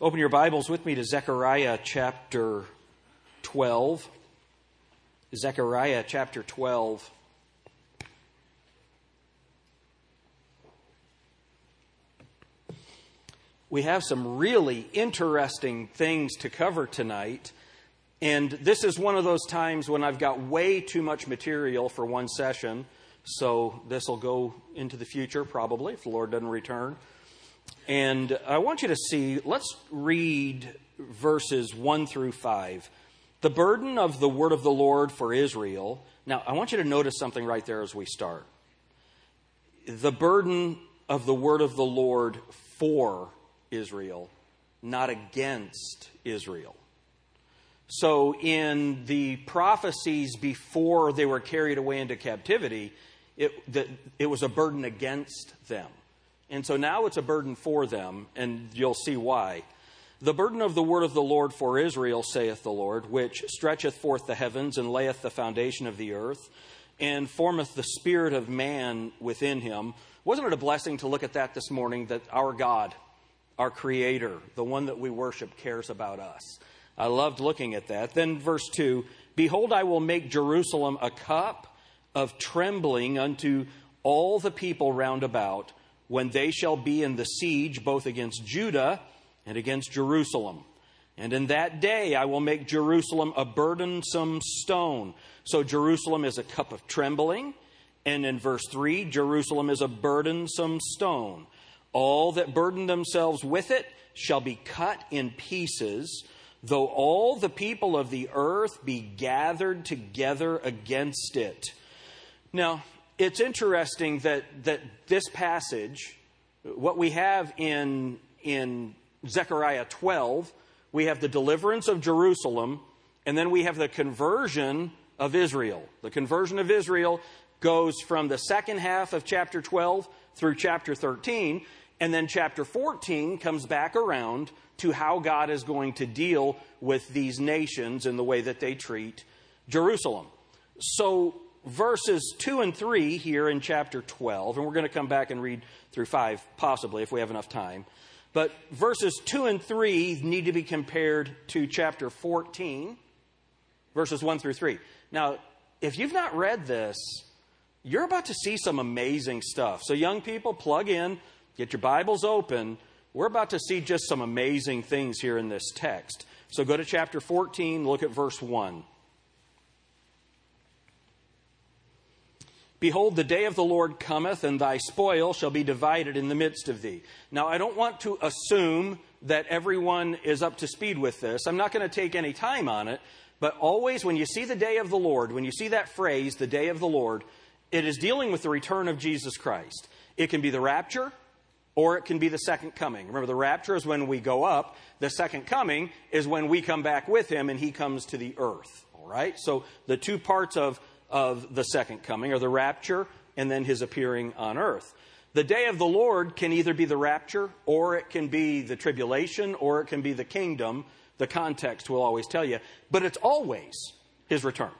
Open your Bibles with me to Zechariah chapter 12. Zechariah chapter 12. We have some really interesting things to cover tonight. And this is one of those times when I've got way too much material for one session. So this will go into the future, probably, if the Lord doesn't return. And I want you to see, let's read verses 1 through 5. The burden of the word of the Lord for Israel. Now, I want you to notice something right there as we start. The burden of the word of the Lord for Israel, not against Israel. So, in the prophecies before they were carried away into captivity, it, the, it was a burden against them. And so now it's a burden for them, and you'll see why. The burden of the word of the Lord for Israel, saith the Lord, which stretcheth forth the heavens and layeth the foundation of the earth, and formeth the spirit of man within him. Wasn't it a blessing to look at that this morning that our God, our Creator, the one that we worship, cares about us? I loved looking at that. Then, verse 2 Behold, I will make Jerusalem a cup of trembling unto all the people round about when they shall be in the siege both against Judah and against Jerusalem. And in that day I will make Jerusalem a burdensome stone. So Jerusalem is a cup of trembling. And in verse 3, Jerusalem is a burdensome stone. All that burden themselves with it shall be cut in pieces, though all the people of the earth be gathered together against it. Now, it's interesting that, that this passage, what we have in, in Zechariah 12, we have the deliverance of Jerusalem, and then we have the conversion of Israel. The conversion of Israel goes from the second half of chapter 12 through chapter 13, and then chapter 14 comes back around to how God is going to deal with these nations and the way that they treat Jerusalem. So verses 2 and 3 here in chapter 12, and we're going to come back and read through 5, possibly, if we have enough time. But verses 2 and 3 need to be compared to chapter 14, verses 1 through 3. Now, if you've not read this, you're about to see some amazing stuff. So, young people, plug in, get your Bibles open. We're about to see just some amazing things here in this text. So, go to chapter 14, look at verse 1. Behold, the day of the Lord cometh, and thy spoil shall be divided in the midst of thee. Now, I don't want to assume that everyone is up to speed with this. I'm not going to take any time on it, but always when you see the day of the Lord, when you see that phrase, the day of the Lord, it is dealing with the return of Jesus Christ. It can be the rapture, or it can be the second coming. Remember, the rapture is when we go up, the second coming is when we come back with him and he comes to the earth. All right? So the two parts of of the second coming, or the rapture, and then his appearing on earth. The day of the Lord can either be the rapture, or it can be the tribulation, or it can be the kingdom. The context will always tell you. But it's always his return.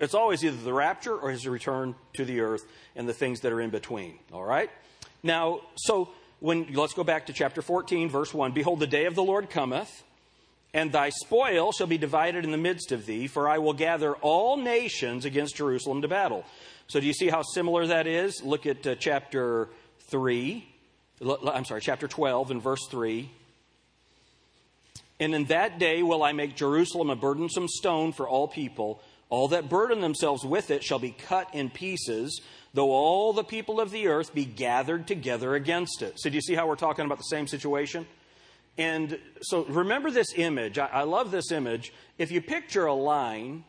It's always either the rapture or his return to the earth and the things that are in between. All right? Now, so when let's go back to chapter 14, verse 1. Behold, the day of the Lord cometh and thy spoil shall be divided in the midst of thee, for I will gather all nations against Jerusalem to battle. So, do you see how similar that is? Look at uh, chapter 3. I'm sorry, chapter 12 and verse 3. And in that day will I make Jerusalem a burdensome stone for all people. All that burden themselves with it shall be cut in pieces, though all the people of the earth be gathered together against it. So, do you see how we're talking about the same situation? And so remember this image. I, I, love this image. If you picture a line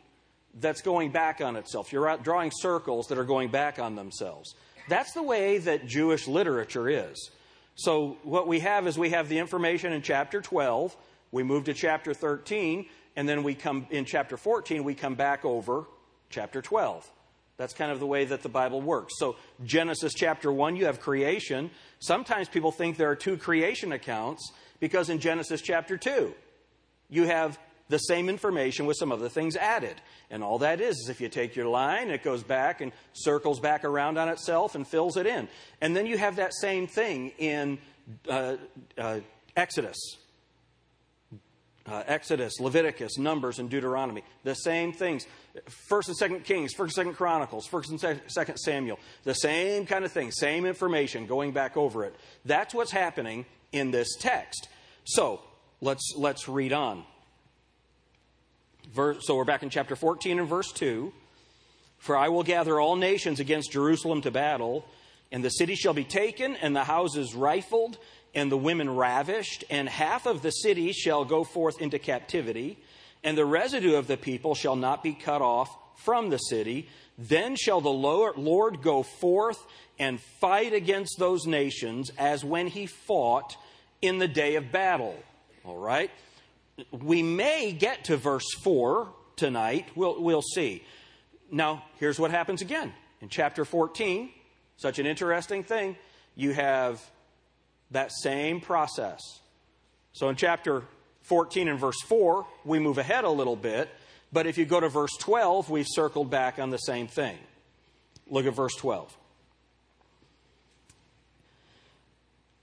that's going back on itself, you're drawing circles that are going back on themselves. That's the way that Jewish literature is. So what we have is we have the information in chapter 12, we move to chapter 13, and then we come in chapter 14, we come back over chapter 12. That's kind of the way that the Bible works. So, Genesis chapter 1, you have creation. Sometimes people think there are two creation accounts. Because in Genesis chapter 2, you have the same information with some other things added. And all that is is if you take your line, it goes back and circles back around on itself and fills it in. And then you have that same thing in uh, uh, Exodus. uh, Exodus, Leviticus, Numbers, and Deuteronomy. The same things. First and Second Kings, First and Second Chronicles, First and Second Samuel. The same kind of thing, same information, going back over it. That's what's happening in this text. So let's let's read on. Verse, so we're back in chapter 14 and verse 2. For I will gather all nations against Jerusalem to battle, and the city shall be taken, and the houses rifled, and the women ravished, and half of the city shall go forth into captivity, and the residue of the people shall not be cut off from the city. Then shall the Lord go forth and fight against those nations as when he fought in the day of battle. All right? We may get to verse 4 tonight. We'll, we'll see. Now, here's what happens again. In chapter 14, such an interesting thing, you have that same process. So in chapter 14 and verse 4, we move ahead a little bit, but if you go to verse 12, we've circled back on the same thing. Look at verse 12.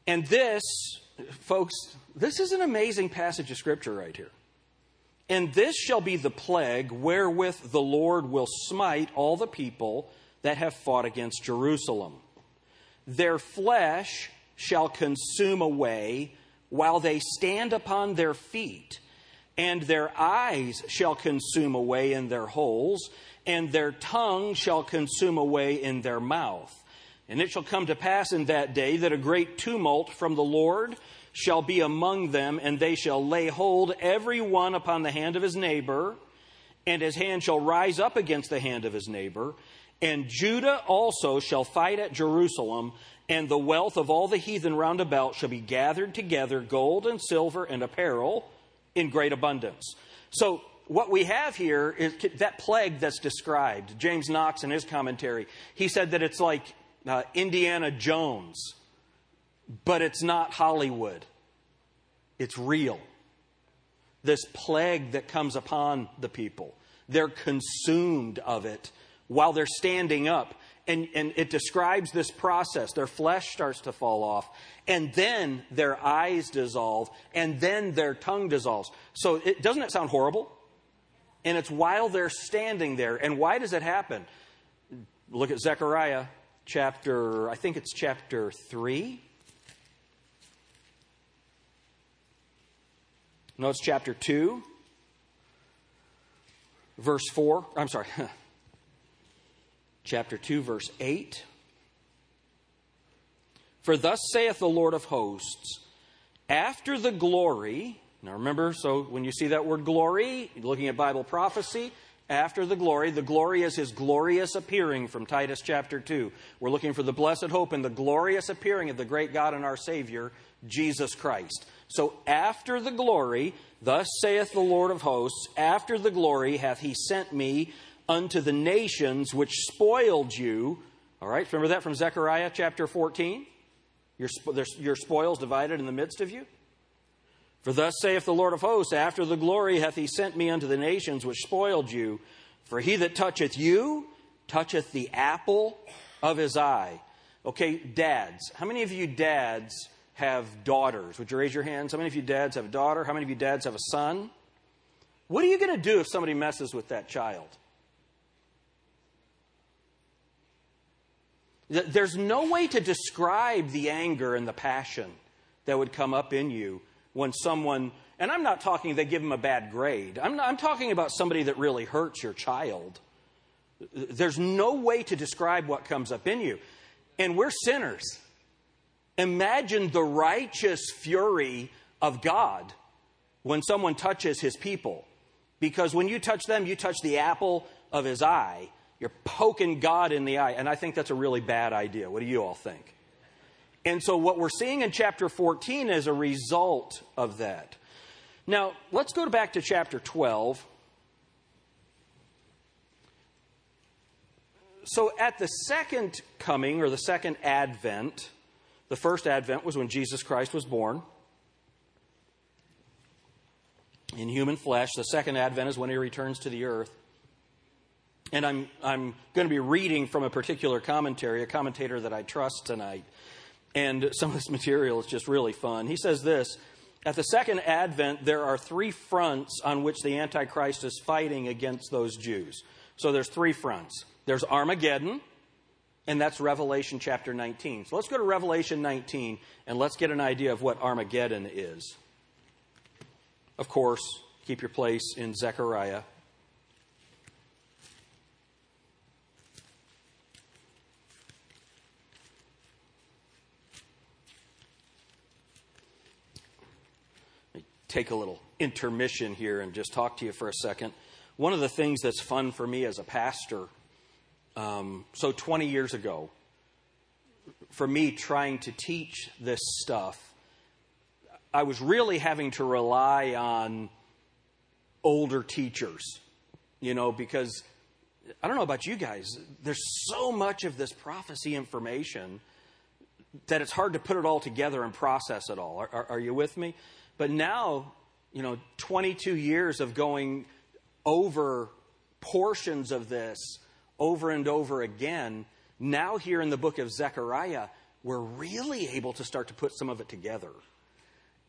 And this, folks, this is an amazing passage of Scripture right here. And this shall be the plague wherewith the Lord will smite all the people that have fought against Jerusalem. Their flesh shall consume away while they stand upon their feet, and their eyes shall consume away in their holes, and their tongue shall consume away in their mouth. And it shall come to pass in that day that a great tumult from the Lord shall be among them, and they shall lay hold every one upon the hand of his neighbor, and his hand shall rise up against the hand of his neighbor. And Judah also shall fight at Jerusalem, and the wealth of all the heathen round about shall be gathered together, gold and silver and apparel in great abundance. So, what we have here is that plague that's described. James Knox, in his commentary, he said that it's like uh, Indiana Jones, but it's not Hollywood. It's real. This plague that comes upon the people, they're consumed of it while they're standing up and, and it describes this process. Their flesh starts to fall off, and then their eyes dissolve, and then their tongue dissolves. So, it, doesn't it sound horrible? And it's while they're standing there. And why does it happen? Look at Zechariah chapter, I think it's chapter 3. No, it's chapter 2, verse 4. I'm sorry. chapter 2, verse 8. For thus saith the Lord of hosts, after the glory, now remember, so when you see that word glory, looking at Bible prophecy, after the glory, the glory is his glorious appearing from Titus chapter 2. We're looking for the blessed hope and the glorious appearing of the great God and our Savior, Jesus Christ. So after the glory, thus saith the Lord of hosts, after the glory hath he sent me unto the nations which spoiled you. All right, remember that from Zechariah chapter 14? Your, your spoils divided in the midst of you? For thus saith the Lord of hosts, After the glory hath he sent me unto the nations which spoiled you. For he that toucheth you toucheth the apple of his eye. Okay, dads. How many of you dads have daughters? Would you raise your hands? How many of you dads have a daughter? How many of you dads have a son? What are you going to do if somebody messes with that child? There's no way to describe the anger and the passion that would come up in you when someone, and I'm not talking they give them a bad grade, I'm, not, I'm talking about somebody that really hurts your child. There's no way to describe what comes up in you. And we're sinners. Imagine the righteous fury of God when someone touches his people. Because when you touch them, you touch the apple of his eye. You're poking God in the eye. And I think that's a really bad idea. What do you all think? And so, what we're seeing in chapter 14 is a result of that. Now, let's go back to chapter 12. So, at the second coming, or the second advent, the first advent was when Jesus Christ was born in human flesh. The second advent is when he returns to the earth. And I'm, I'm going to be reading from a particular commentary, a commentator that I trust tonight. And some of this material is just really fun. He says this At the second advent, there are three fronts on which the Antichrist is fighting against those Jews. So there's three fronts. There's Armageddon, and that's Revelation chapter 19. So let's go to Revelation 19 and let's get an idea of what Armageddon is. Of course, keep your place in Zechariah. Take a little intermission here and just talk to you for a second. One of the things that's fun for me as a pastor, um, so 20 years ago, for me trying to teach this stuff, I was really having to rely on older teachers, you know, because I don't know about you guys, there's so much of this prophecy information that it's hard to put it all together and process it all. Are, are, are you with me? But now, you know, 22 years of going over portions of this over and over again, now here in the book of Zechariah, we're really able to start to put some of it together.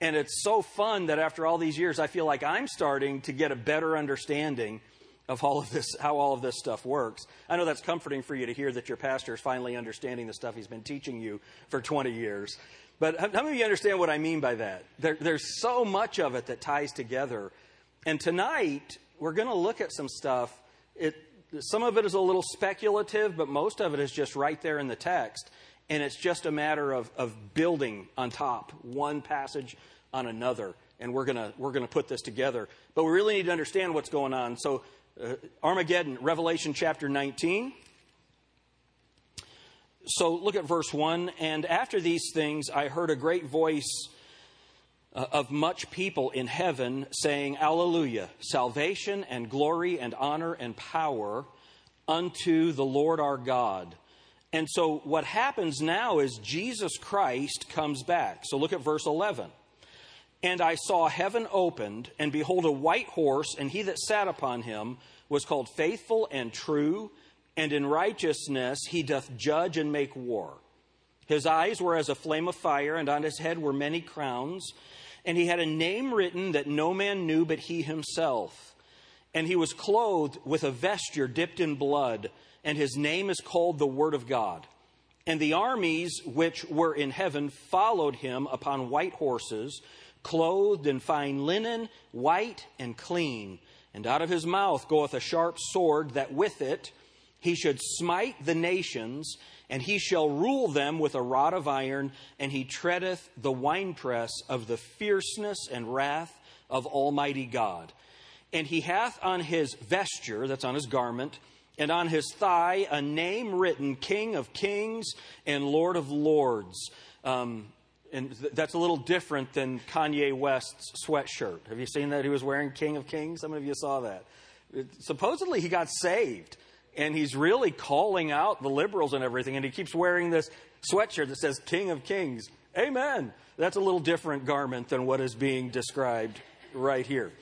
And it's so fun that after all these years, I feel like I'm starting to get a better understanding of all of this, how all of this stuff works. I know that's comforting for you to hear that your pastor is finally understanding the stuff he's been teaching you for 20 years. But how many of you understand what I mean by that? There, there's so much of it that ties together. And tonight, we're going to look at some stuff. It, some of it is a little speculative, but most of it is just right there in the text. And it's just a matter of, of building on top, one passage on another. And we're going we're to put this together. But we really need to understand what's going on. So, uh, Armageddon, Revelation chapter 19. So look at verse 1. And after these things, I heard a great voice uh, of much people in heaven saying, Alleluia, salvation and glory and honor and power unto the Lord our God. And so what happens now is Jesus Christ comes back. So look at verse 11. And I saw heaven opened, and behold, a white horse, and he that sat upon him was called faithful and true and in righteousness he doth judge and make war. His eyes were as a flame of fire, and on his head were many crowns. And he had a name written that no man knew but he himself. And he was clothed with a vesture dipped in blood, and his name is called the Word of God. And the armies which were in heaven followed him upon white horses, clothed in fine linen, white and clean. And out of his mouth goeth a sharp sword, that with it he should smite the nations, and he shall rule them with a rod of iron, and he treadeth the winepress of the fierceness and wrath of Almighty God. And he hath on his vesture, that's on his garment, and on his thigh a name written King of Kings and Lord of Lords. Um, and th- that's a little different than Kanye West's sweatshirt. Have you seen that? He was wearing King of Kings. Some of you saw that. It, supposedly, he got saved and he's really calling out the liberals and everything, and he keeps wearing this sweatshirt that says King of Kings. Amen. That's a little different garment than what is being described right here.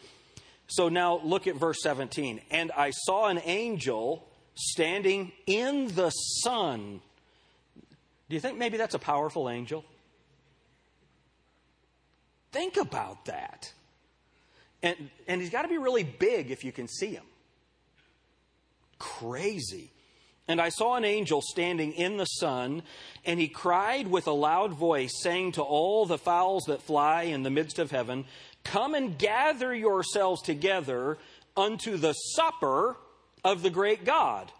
So now look at verse 17. And I saw an angel standing in the sun. Do you think maybe that's a powerful angel? Think about that. And, and he's got to be really big if you can see him crazy. And I saw an angel standing in the sun, and he cried with a loud voice, saying to all the fowls that fly in the midst of heaven, Come and gather yourselves together unto the supper of the great God.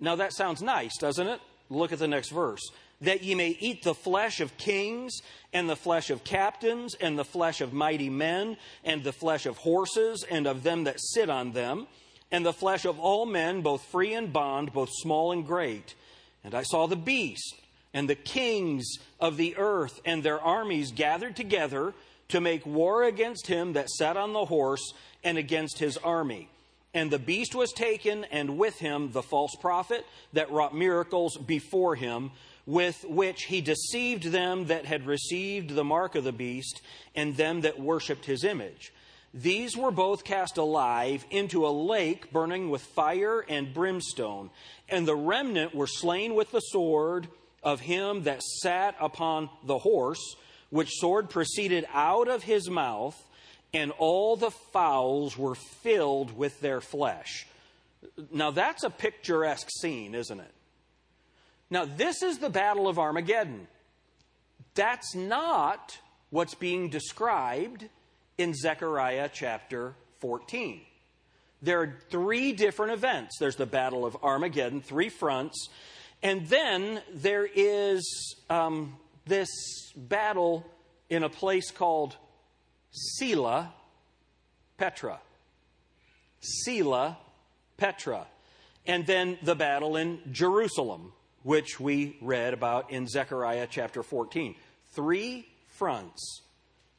Now that sounds nice, doesn't it? Look at the next verse. That ye may eat the flesh of kings, and the flesh of captains, and the flesh of mighty men, and the flesh of horses, and of them that sit on them and the flesh of all men, both free and bond, both small and great. And I saw the beast and the kings of the earth and their armies gathered together to make war against him that sat on the horse and against his army. And the beast was taken, and with him the false prophet that wrought miracles before him, with which he deceived them that had received the mark of the beast, and them that worshipped his image. These were both cast alive into a lake burning with fire and brimstone, and the remnant were slain with the sword of him that sat upon the horse, which sword proceeded out of his mouth, and all the fowls were filled with their flesh. Now, that's a picturesque scene, isn't it? Now, this is the Battle of Armageddon. That's not what's being described in Zechariah chapter 14. There are three different events there's the Battle of Armageddon, three fronts, and then there is um, this battle in a place called Selah Petra. Selah Petra. And then the battle in Jerusalem, which we read about in Zechariah chapter 14. Three fronts.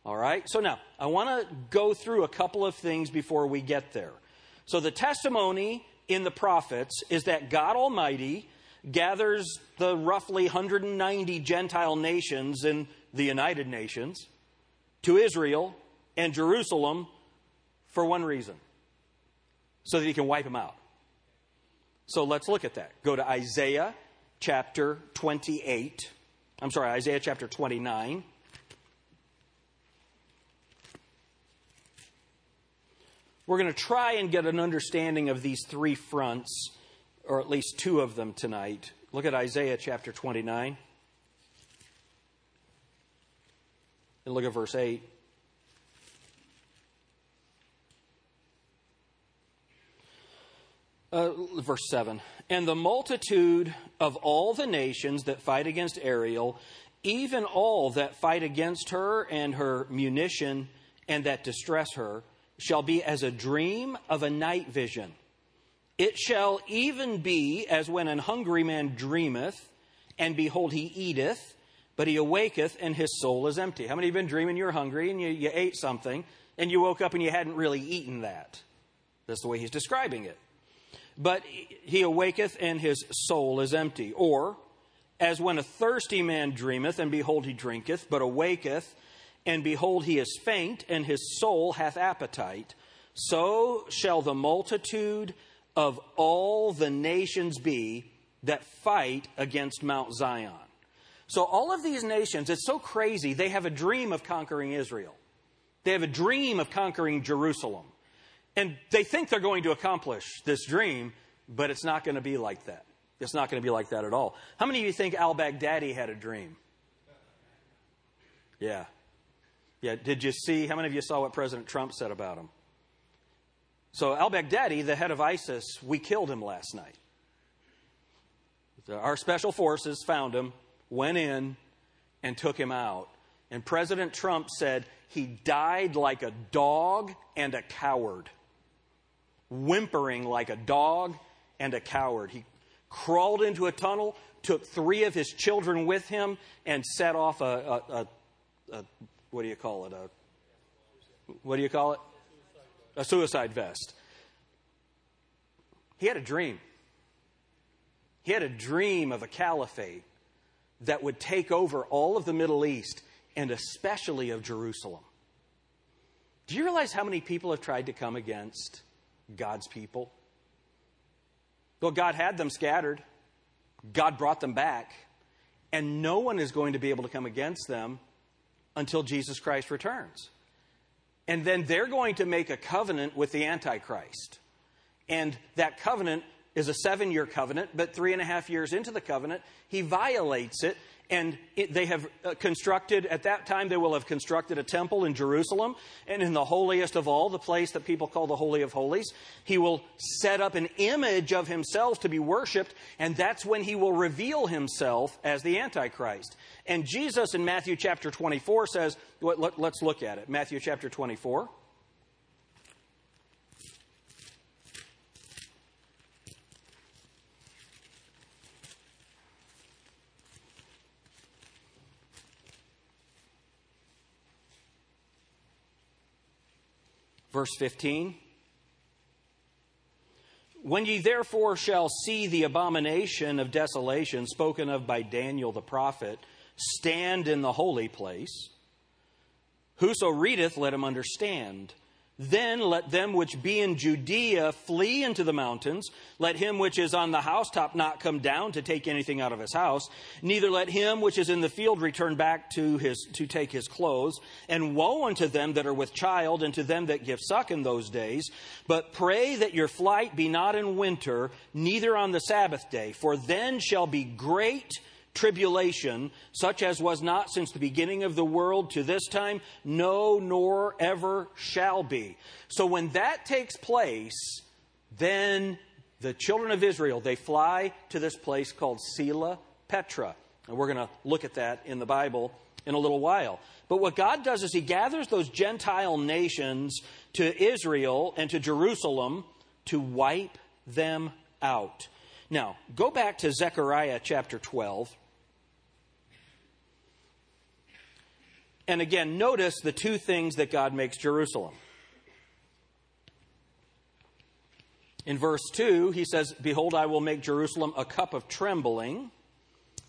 All right? So now, I want to go through a couple of things before we get there. So, the testimony in the prophets is that God Almighty gathers the roughly 190 Gentile nations in the United Nations to Israel and Jerusalem for one reason so that he can wipe them out. So let's look at that. Go to Isaiah chapter 28. I'm sorry, Isaiah chapter 29. We're going to try and get an understanding of these three fronts, or at least two of them tonight. Look at Isaiah chapter 29. And look at verse 8. Uh, verse 7 And the multitude of all the nations that fight against Ariel, even all that fight against her and her munition and that distress her, shall be as a dream of a night vision. It shall even be as when an hungry man dreameth, and behold, he eateth, but he awaketh, and his soul is empty. How many have been dreaming you're hungry and you, you ate something, and you woke up and you hadn't really eaten that? That's the way he's describing it. But he awaketh, and his soul is empty. Or, as when a thirsty man dreameth, and behold, he drinketh, but awaketh, and behold, he is faint, and his soul hath appetite, so shall the multitude of all the nations be that fight against Mount Zion. So, all of these nations, it's so crazy, they have a dream of conquering Israel. They have a dream of conquering Jerusalem. And they think they're going to accomplish this dream, but it's not going to be like that. It's not going to be like that at all. How many of you think al Baghdadi had a dream? Yeah, yeah, did you see? How many of you saw what President Trump said about him? So, al Baghdadi, the head of ISIS, we killed him last night. Our special forces found him, went in, and took him out. And President Trump said he died like a dog and a coward, whimpering like a dog and a coward. He crawled into a tunnel, took three of his children with him, and set off a, a, a, a what do you call it? A, what do you call it? A suicide vest. He had a dream. He had a dream of a caliphate that would take over all of the Middle East and especially of Jerusalem. Do you realize how many people have tried to come against God's people? Well, God had them scattered, God brought them back, and no one is going to be able to come against them until Jesus Christ returns. And then they're going to make a covenant with the Antichrist. And that covenant is a seven year covenant, but three and a half years into the covenant, he violates it and it, they have uh, constructed, at that time, they will have constructed a temple in Jerusalem. And in the holiest of all, the place that people call the Holy of Holies, he will set up an image of himself to be worshiped. And that's when he will reveal himself as the Antichrist. And Jesus in Matthew chapter 24 says, let, let's look at it. Matthew chapter 24. Verse 15 When ye therefore shall see the abomination of desolation spoken of by Daniel the prophet stand in the holy place, whoso readeth, let him understand. Then let them which be in Judea flee into the mountains. Let him which is on the housetop not come down to take anything out of his house. Neither let him which is in the field return back to his, to take his clothes. And woe unto them that are with child and to them that give suck in those days. But pray that your flight be not in winter, neither on the Sabbath day. For then shall be great tribulation, such as was not since the beginning of the world to this time, no, nor ever shall be. So when that takes place, then the children of Israel, they fly to this place called Selah Petra. And we're going to look at that in the Bible in a little while. But what God does is He gathers those Gentile nations to Israel and to Jerusalem to wipe them out. Now, go back to Zechariah chapter 12. And again, notice the two things that God makes Jerusalem. In verse 2, he says, Behold, I will make Jerusalem a cup of trembling.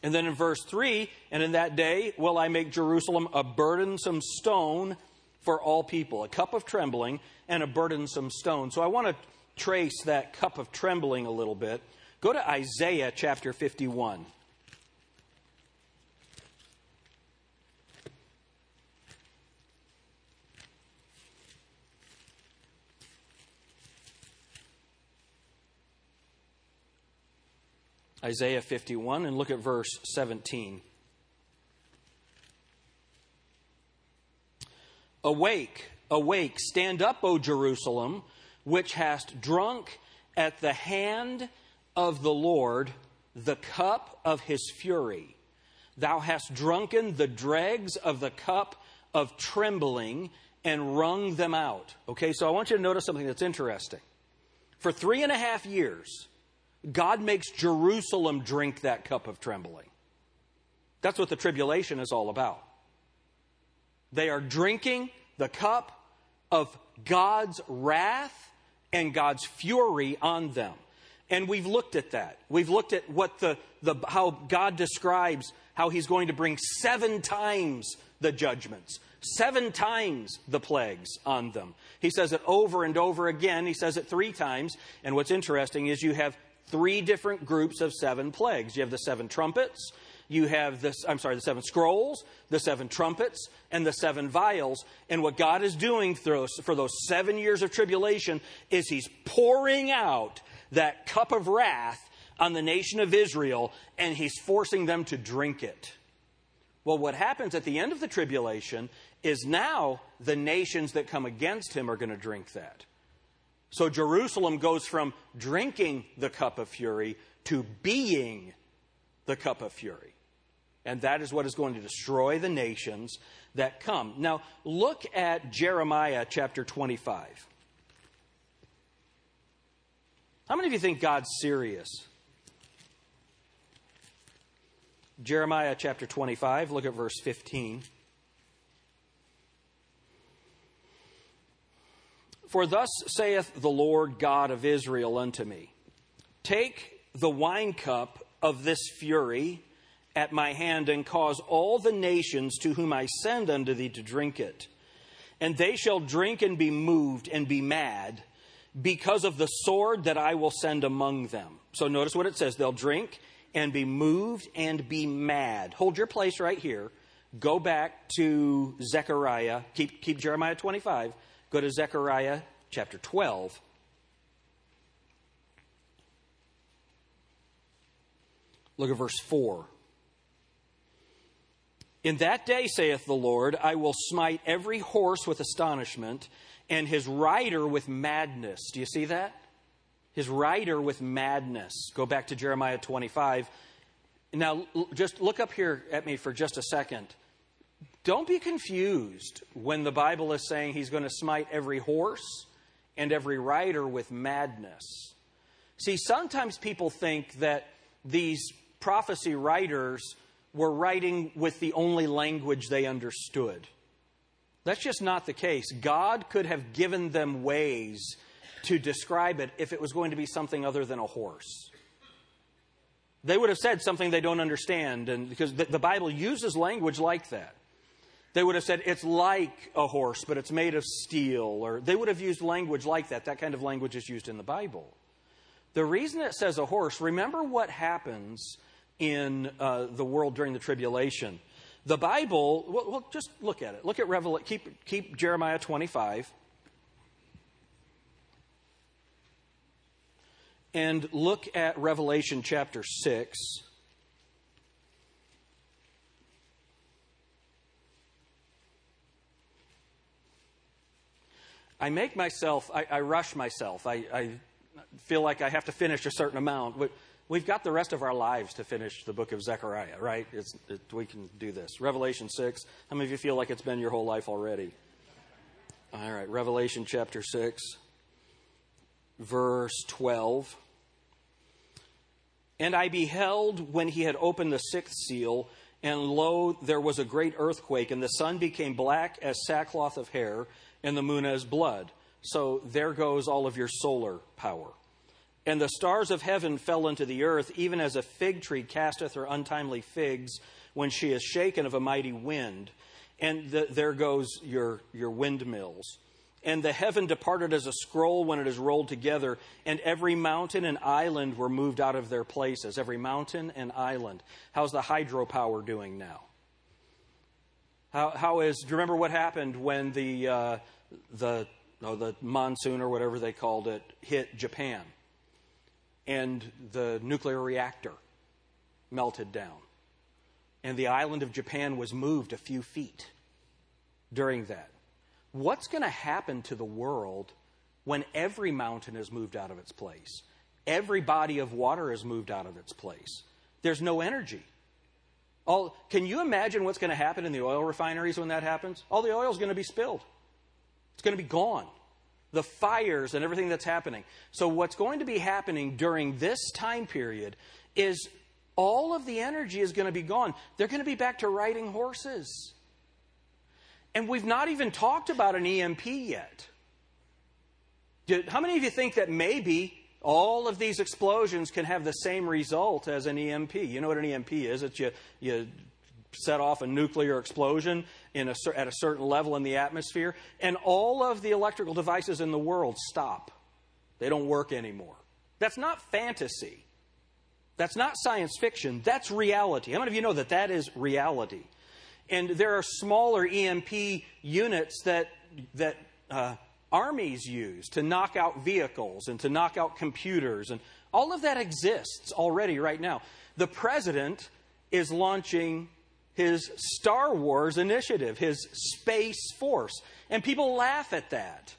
And then in verse 3, and in that day will I make Jerusalem a burdensome stone for all people, a cup of trembling and a burdensome stone. So I want to trace that cup of trembling a little bit. Go to Isaiah chapter 51. Isaiah 51 and look at verse 17. Awake, awake, stand up, O Jerusalem, which hast drunk at the hand of the Lord the cup of his fury. Thou hast drunken the dregs of the cup of trembling and wrung them out. Okay, so I want you to notice something that's interesting. For three and a half years, God makes Jerusalem drink that cup of trembling. That's what the tribulation is all about. They are drinking the cup of God's wrath and God's fury on them. And we've looked at that. We've looked at what the, the how God describes how he's going to bring seven times the judgments, seven times the plagues on them. He says it over and over again. He says it three times. And what's interesting is you have three different groups of seven plagues. You have the seven trumpets, you have this, I'm sorry, the seven scrolls, the seven trumpets, and the seven vials. And what God is doing those, for those seven years of tribulation is He's pouring out that cup of wrath on the nation of Israel, and He's forcing them to drink it. Well, what happens at the end of the tribulation is now the nations that come against Him are going to drink that. So Jerusalem goes from drinking the cup of fury to being the cup of fury. And that is what is going to destroy the nations that come. Now, look at Jeremiah chapter 25. How many of you think God's serious? Jeremiah chapter 25, look at verse 15. For thus saith the Lord God of Israel unto me Take the wine cup of this fury at my hand, and cause all the nations to whom I send unto thee to drink it. And they shall drink and be moved and be mad because of the sword that I will send among them. So notice what it says they'll drink and be moved and be mad. Hold your place right here. Go back to Zechariah. Keep, keep Jeremiah 25. Go to Zechariah chapter 12. Look at verse 4. In that day, saith the Lord, I will smite every horse with astonishment, and his rider with madness. Do you see that? His rider with madness. Go back to Jeremiah 25. Now, just look up here at me for just a second. Don't be confused when the Bible is saying he's going to smite every horse and every rider with madness. See, sometimes people think that these prophecy writers were writing with the only language they understood. That's just not the case. God could have given them ways to describe it if it was going to be something other than a horse. They would have said something they don't understand, and because the Bible uses language like that. They would have said, it's like a horse, but it's made of steel. Or they would have used language like that. That kind of language is used in the Bible. The reason it says a horse, remember what happens in uh, the world during the tribulation. The Bible, well, well just look at it. Look at Revelation, keep, keep Jeremiah 25. And look at Revelation chapter 6. I make myself, I, I rush myself. I, I, feel like I have to finish a certain amount. We've got the rest of our lives to finish the book of Zechariah, right? It, we can do this. Revelation 6. How many of you feel like it's been your whole life already? All right, Revelation chapter 6, verse 12. And I beheld when he had opened the sixth seal, and lo, there was a great earthquake, and the sun became black as sackcloth of hair, and the moon as blood. So there goes all of your solar power. And the stars of heaven fell into the earth, even as a fig tree casteth her untimely figs when she is shaken of a mighty wind. And the, there goes your, your windmills. And the heaven departed as a scroll when it is rolled together, and every mountain and island were moved out of their places. Every mountain and island. How's the hydropower doing now? How, how is, do you remember what happened when the, uh, the, no, the monsoon or whatever they called it hit Japan? And the nuclear reactor melted down. And the island of Japan was moved a few feet during that what's going to happen to the world when every mountain is moved out of its place? Every body of water is moved out of its place. There's no energy. All, can you imagine what's going to happen in the oil refineries when that happens? All the oil is going to be spilled. It's going to be gone. The fires and everything that's happening. So, what's going to be happening during this time period is all of the energy is going to be gone. They're going to be back to riding horses. And we've not even talked about an EMP yet. How many of you think that maybe all of these explosions can have the same result as an EMP? You know what an EMP is? It's you, you set off a nuclear explosion in a, at a certain level in the atmosphere, and all of the electrical devices in the world stop. They don't work anymore. That's not fantasy. That's not science fiction. That's reality. How many of you know that that is reality? And there are smaller EMP units that, that uh, armies use to knock out vehicles and to knock out computers. And all of that exists already right now. The president is launching his Star Wars initiative, his Space Force. And people laugh at that.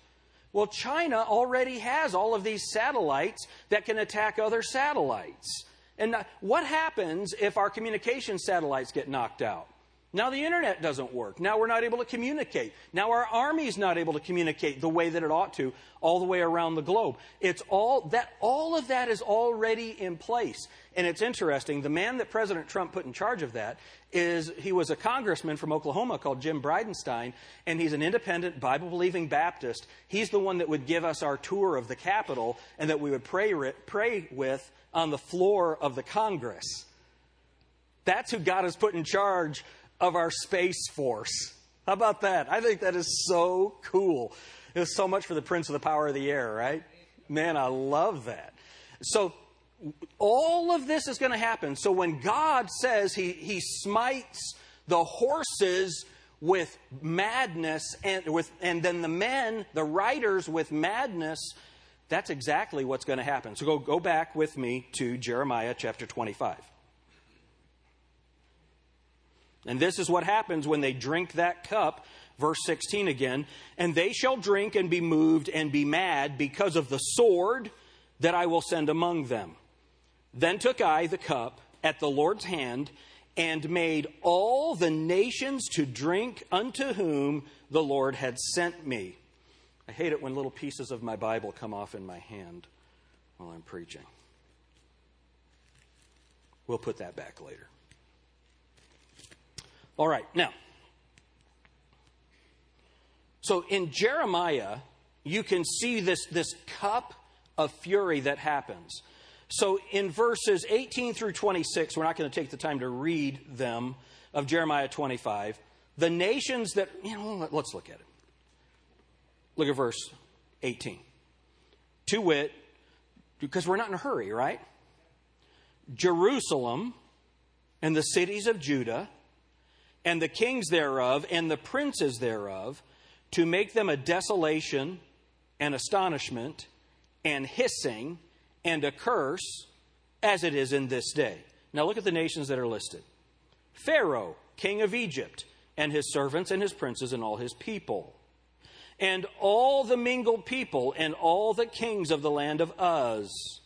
Well, China already has all of these satellites that can attack other satellites. And uh, what happens if our communication satellites get knocked out? Now the internet doesn't work. Now we're not able to communicate. Now our army's not able to communicate the way that it ought to all the way around the globe. It's all that all of that is already in place. And it's interesting, the man that President Trump put in charge of that is he was a congressman from Oklahoma called Jim Bridenstine, and he's an independent Bible believing Baptist. He's the one that would give us our tour of the Capitol and that we would pray, pray with on the floor of the Congress. That's who God has put in charge of our Space Force. How about that? I think that is so cool. It's so much for the Prince of the Power of the Air, right? Man, I love that. So, all of this is going to happen. So, when God says he, he smites the horses with madness and, with, and then the men, the riders, with madness, that's exactly what's going to happen. So, go, go back with me to Jeremiah chapter 25. And this is what happens when they drink that cup. Verse 16 again. And they shall drink and be moved and be mad because of the sword that I will send among them. Then took I the cup at the Lord's hand and made all the nations to drink unto whom the Lord had sent me. I hate it when little pieces of my Bible come off in my hand while I'm preaching. We'll put that back later. All right, now. So in Jeremiah, you can see this, this cup of fury that happens. So in verses 18 through 26, we're not going to take the time to read them of Jeremiah 25. the nations that, you know, let's look at it. Look at verse 18. To wit, because we're not in a hurry, right? Jerusalem and the cities of Judah and the kings thereof and the princes thereof to make them a desolation and astonishment and hissing and a curse as it is in this day. Now look at the nations that are listed Pharaoh, king of Egypt, and his servants and his princes and all his people and all the mingled people, and all the kings of the land of Uz,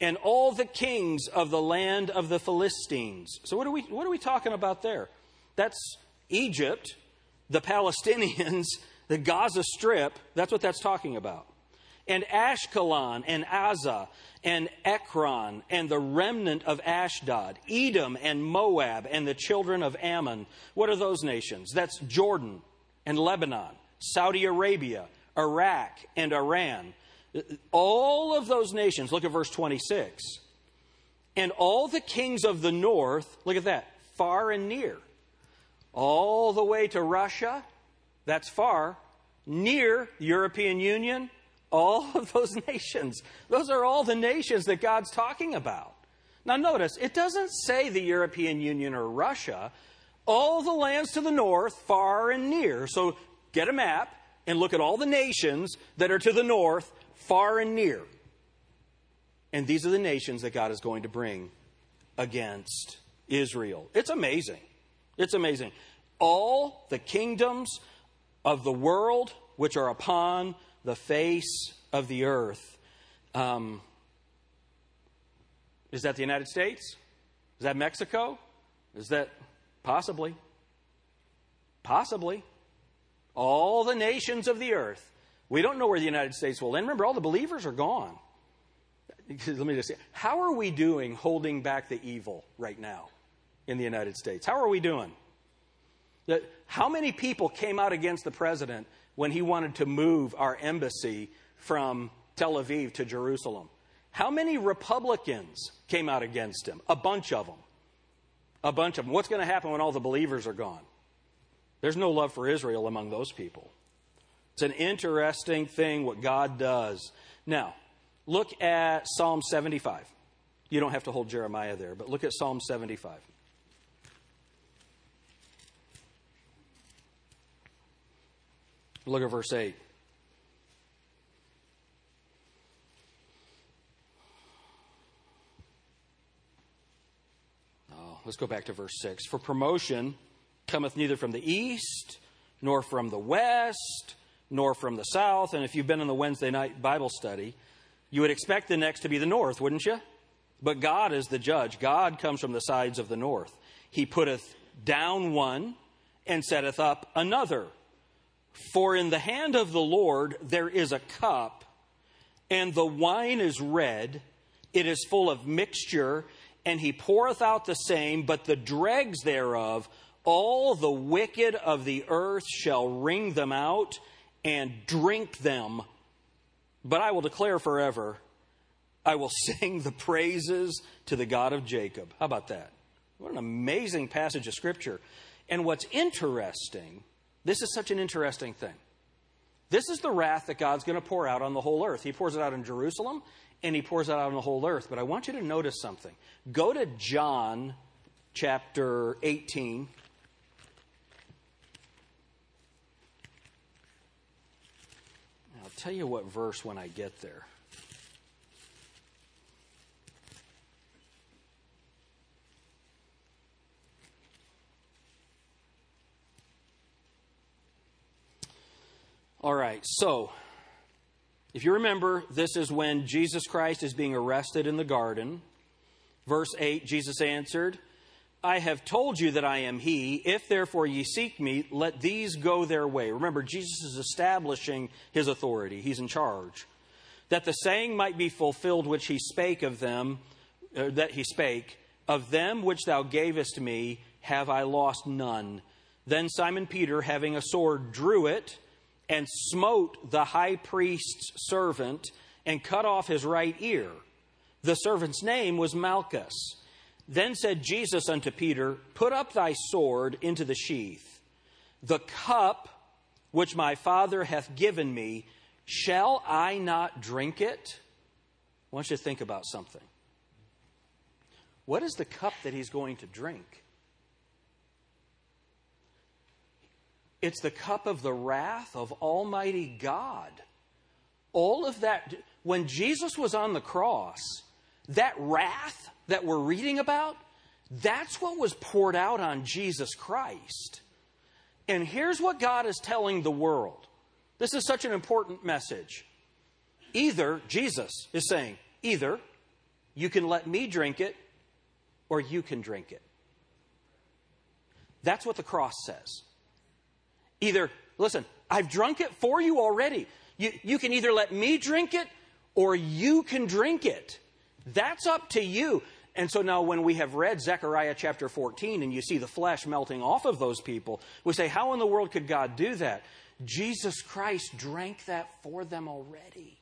and all the kings of the land of the Philistines. So, what are we, what are we talking about there? That's Egypt, the Palestinians, the Gaza Strip. That's what that's talking about. And Ashkelon, and Azzah, and Ekron, and the remnant of Ashdod, Edom, and Moab, and the children of Ammon. What are those nations? That's Jordan and Lebanon. Saudi Arabia, Iraq, and Iran. All of those nations, look at verse 26. And all the kings of the north, look at that, far and near. All the way to Russia, that's far. Near European Union, all of those nations. Those are all the nations that God's talking about. Now, notice, it doesn't say the European Union or Russia. All the lands to the north, far and near. So get a map and look at all the nations that are to the north, far and near. And these are the nations that God is going to bring against Israel. It's amazing. It's amazing. All the kingdoms of the world which are upon the face of the earth. Um, is that the United States? Is that Mexico? Is that possibly? Possibly all the nations of the earth. We don't know where the United States will end. Remember, all the believers are gone. Let me just say, how are we doing holding back the evil right now in the United States? How are we doing? How many people came out against the president when he wanted to move our embassy from Tel Aviv to Jerusalem? How many Republicans came out against him? A bunch of them. A bunch of them. What's going to happen when all the believers are gone? There's no love for Israel among those people. It's an interesting thing what God does. Now, look at Psalm 75. You don't have to hold Jeremiah there, but look at Psalm 75. Look at verse 8. Oh, let's go back to verse 6. For promotion cometh neither from the east, nor from the west, nor from the south. And if you've been in the Wednesday night Bible study, you would expect the next to be the north, wouldn't you? But God is the judge. God comes from the sides of the north. He putteth down one and setteth up another. For in the hand of the Lord there is a cup, and the wine is red, it is full of mixture, and he poureth out the same, but the dregs thereof all the wicked of the earth shall wring them out and drink them. But I will declare forever, I will sing the praises to the God of Jacob. How about that? What an amazing passage of Scripture. And what's interesting, this is such an interesting thing. This is the wrath that God's going to pour out on the whole earth. He pours it out in Jerusalem and he pours it out on the whole earth. But I want you to notice something. Go to John chapter 18. I'll tell you what verse when I get there. All right, so if you remember, this is when Jesus Christ is being arrested in the garden. Verse 8 Jesus answered, I have told you that I am He. If therefore ye seek me, let these go their way. Remember, Jesus is establishing His authority, He's in charge. That the saying might be fulfilled which He spake of them, uh, that He spake, of them which thou gavest me, have I lost none. Then Simon Peter, having a sword, drew it and smote the high priest's servant and cut off his right ear. The servant's name was Malchus. Then said Jesus unto Peter, Put up thy sword into the sheath. The cup which my Father hath given me, shall I not drink it? I want you to think about something. What is the cup that he's going to drink? It's the cup of the wrath of Almighty God. All of that, when Jesus was on the cross, that wrath that we're reading about, that's what was poured out on Jesus Christ. And here's what God is telling the world. This is such an important message. Either, Jesus is saying, either you can let me drink it or you can drink it. That's what the cross says. Either, listen, I've drunk it for you already. You, you can either let me drink it or you can drink it. That's up to you. And so now, when we have read Zechariah chapter 14 and you see the flesh melting off of those people, we say, How in the world could God do that? Jesus Christ drank that for them already.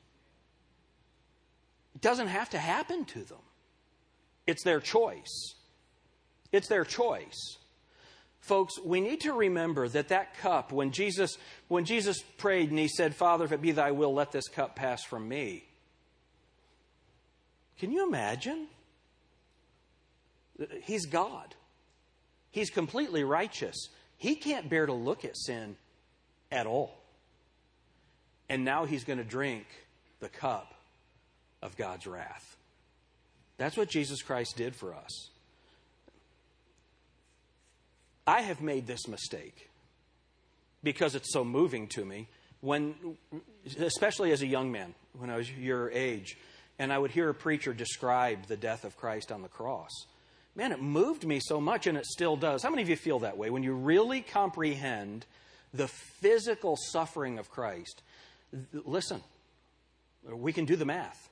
It doesn't have to happen to them, it's their choice. It's their choice. Folks, we need to remember that that cup, when Jesus, when Jesus prayed and he said, Father, if it be thy will, let this cup pass from me. Can you imagine? He's God. He's completely righteous. He can't bear to look at sin at all. And now he's going to drink the cup of God's wrath. That's what Jesus Christ did for us. I have made this mistake because it's so moving to me when especially as a young man when I was your age and I would hear a preacher describe the death of Christ on the cross man, it moved me so much, and it still does. How many of you feel that way? When you really comprehend the physical suffering of Christ, listen, we can do the math.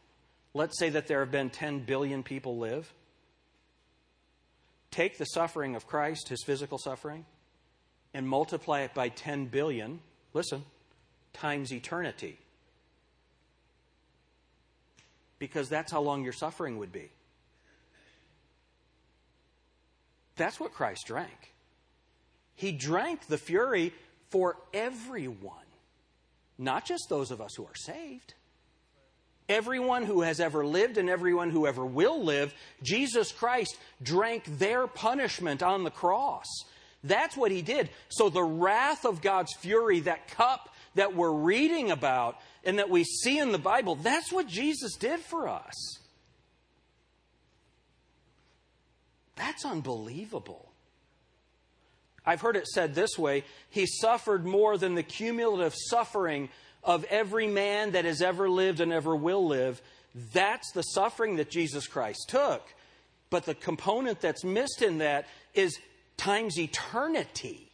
Let's say that there have been 10 billion people live. Take the suffering of Christ, his physical suffering, and multiply it by 10 billion, listen, times eternity. Because that's how long your suffering would be. That's what Christ drank. He drank the fury for everyone, not just those of us who are saved. Everyone who has ever lived and everyone who ever will live, Jesus Christ drank their punishment on the cross. That's what he did. So the wrath of God's fury, that cup that we're reading about and that we see in the Bible, that's what Jesus did for us. That's unbelievable. I've heard it said this way He suffered more than the cumulative suffering of every man that has ever lived and ever will live. That's the suffering that Jesus Christ took. But the component that's missed in that is times eternity.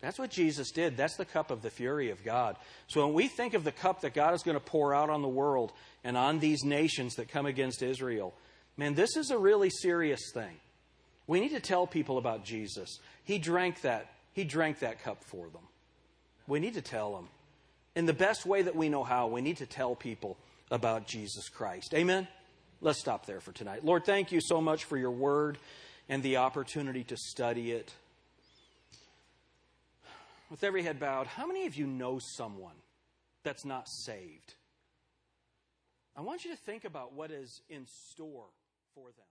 That's what Jesus did. That's the cup of the fury of God. So when we think of the cup that God is going to pour out on the world and on these nations that come against Israel, Man, this is a really serious thing. We need to tell people about Jesus. He drank that. He drank that cup for them. We need to tell them. In the best way that we know how, we need to tell people about Jesus Christ. Amen? Let's stop there for tonight. Lord, thank you so much for your word and the opportunity to study it. With every head bowed, how many of you know someone that's not saved? I want you to think about what is in store for them.